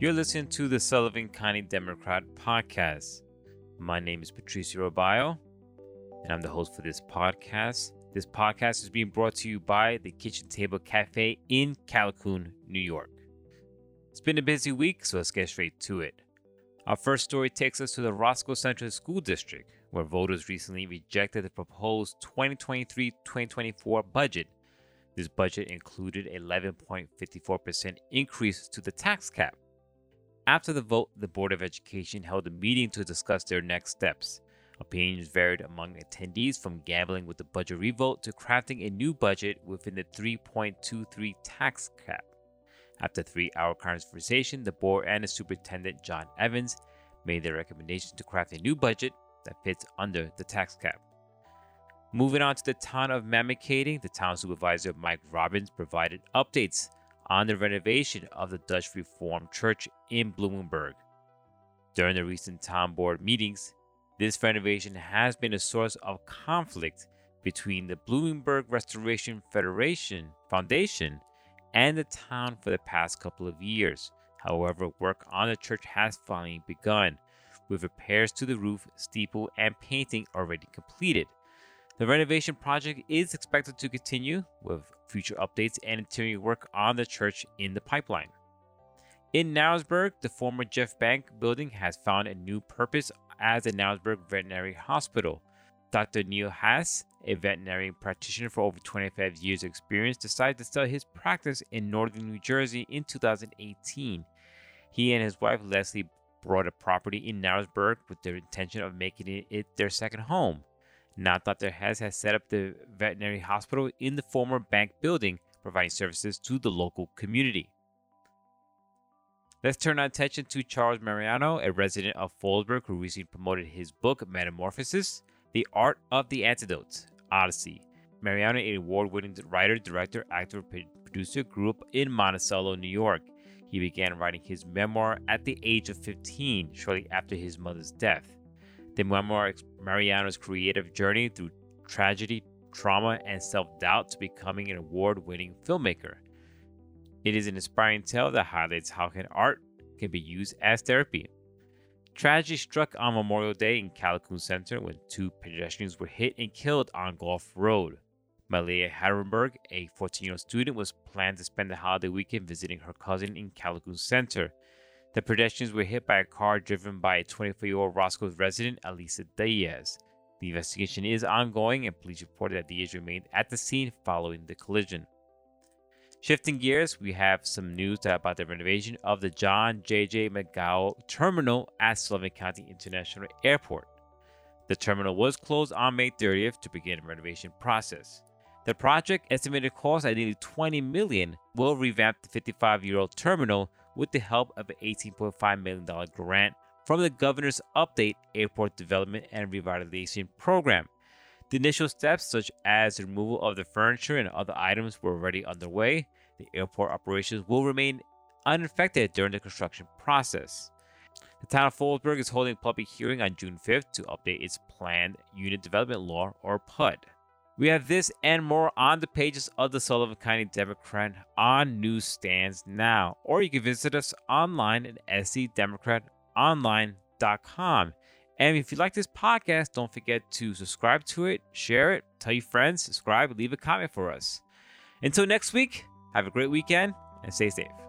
You're listening to the Sullivan County Democrat podcast. My name is Patricio Robayo, and I'm the host for this podcast. This podcast is being brought to you by the Kitchen Table Cafe in Callicoon, New York. It's been a busy week, so let's get straight to it. Our first story takes us to the Roscoe Central School District, where voters recently rejected the proposed 2023 2024 budget. This budget included 11.54% increase to the tax cap. After the vote, the Board of Education held a meeting to discuss their next steps. Opinions varied among attendees from gambling with the budget revote to crafting a new budget within the 3.23 tax cap. After three hour conversation, the board and the superintendent, John Evans, made their recommendation to craft a new budget that fits under the tax cap. Moving on to the town of Mamakating, the town supervisor, Mike Robbins, provided updates on the renovation of the Dutch Reformed Church in Bloomingburg. During the recent town board meetings, this renovation has been a source of conflict between the Bloomingburg Restoration Federation Foundation and the town for the past couple of years. However, work on the church has finally begun, with repairs to the roof, steeple, and painting already completed. The renovation project is expected to continue with future updates and interior work on the church in the pipeline. In Narrowsburg, the former Jeff Bank building has found a new purpose as the Narrowsburg Veterinary Hospital. Dr. Neil Haas, a veterinary practitioner for over 25 years experience, decided to sell his practice in northern New Jersey in 2018. He and his wife Leslie bought a property in Narrowsburg with the intention of making it their second home. Now, Dr. Hess has set up the veterinary hospital in the former bank building, providing services to the local community. Let's turn our attention to Charles Marinaro, a resident of Fallsburg who recently promoted his book Metamorphosis The Art of the Antidote Odyssey. Marinaro, an award winning writer, director, actor, producer, grew up in Monticello, New York. He began writing his memoir at the age of 15, shortly after his mother's death. The memoir Marinaro's creative journey through tragedy, trauma, and self doubt to becoming an award winning filmmaker. It is an inspiring tale that highlights how can art can be used as therapy. Tragedy struck on Memorial Day in Callicoon Center when two pedestrians were hit and killed on Gulf Road. Malaya Harrenberg, a 14 year old student, was planned to spend the holiday weekend visiting her cousin in Callicoon Center. The pedestrians were hit by a car driven by a 24 year old Roscoe's resident, Elisa Diaz. The investigation is ongoing, and police reported that Diaz remained at the scene following the collision. Shifting gears, we have some news about the renovation of the John J.J. McGowan terminal at Sullivan County International Airport. The terminal was closed on May 30th to begin renovation process. The project, estimated cost at nearly 20 million, will revamp the 55-year-old terminal with the help of an $18.5 million grant from the Governor's Upstate Airport Development and Revitalization Program. The initial steps, such as removal of the furniture and other items, were already underway. The airport operations will remain unaffected during the construction process. The town of Fallsburg is holding a public hearing on June 5th to update its planned unit development law, or PUD. We have this and more on the pages of the Sullivan County Democrat on newsstands now, or you can visit us online at scdemocratonline.com. And if you like this podcast, don't forget to subscribe to it, share it, tell your friends, subscribe, leave a comment for us. Until next week, have a great weekend and stay safe.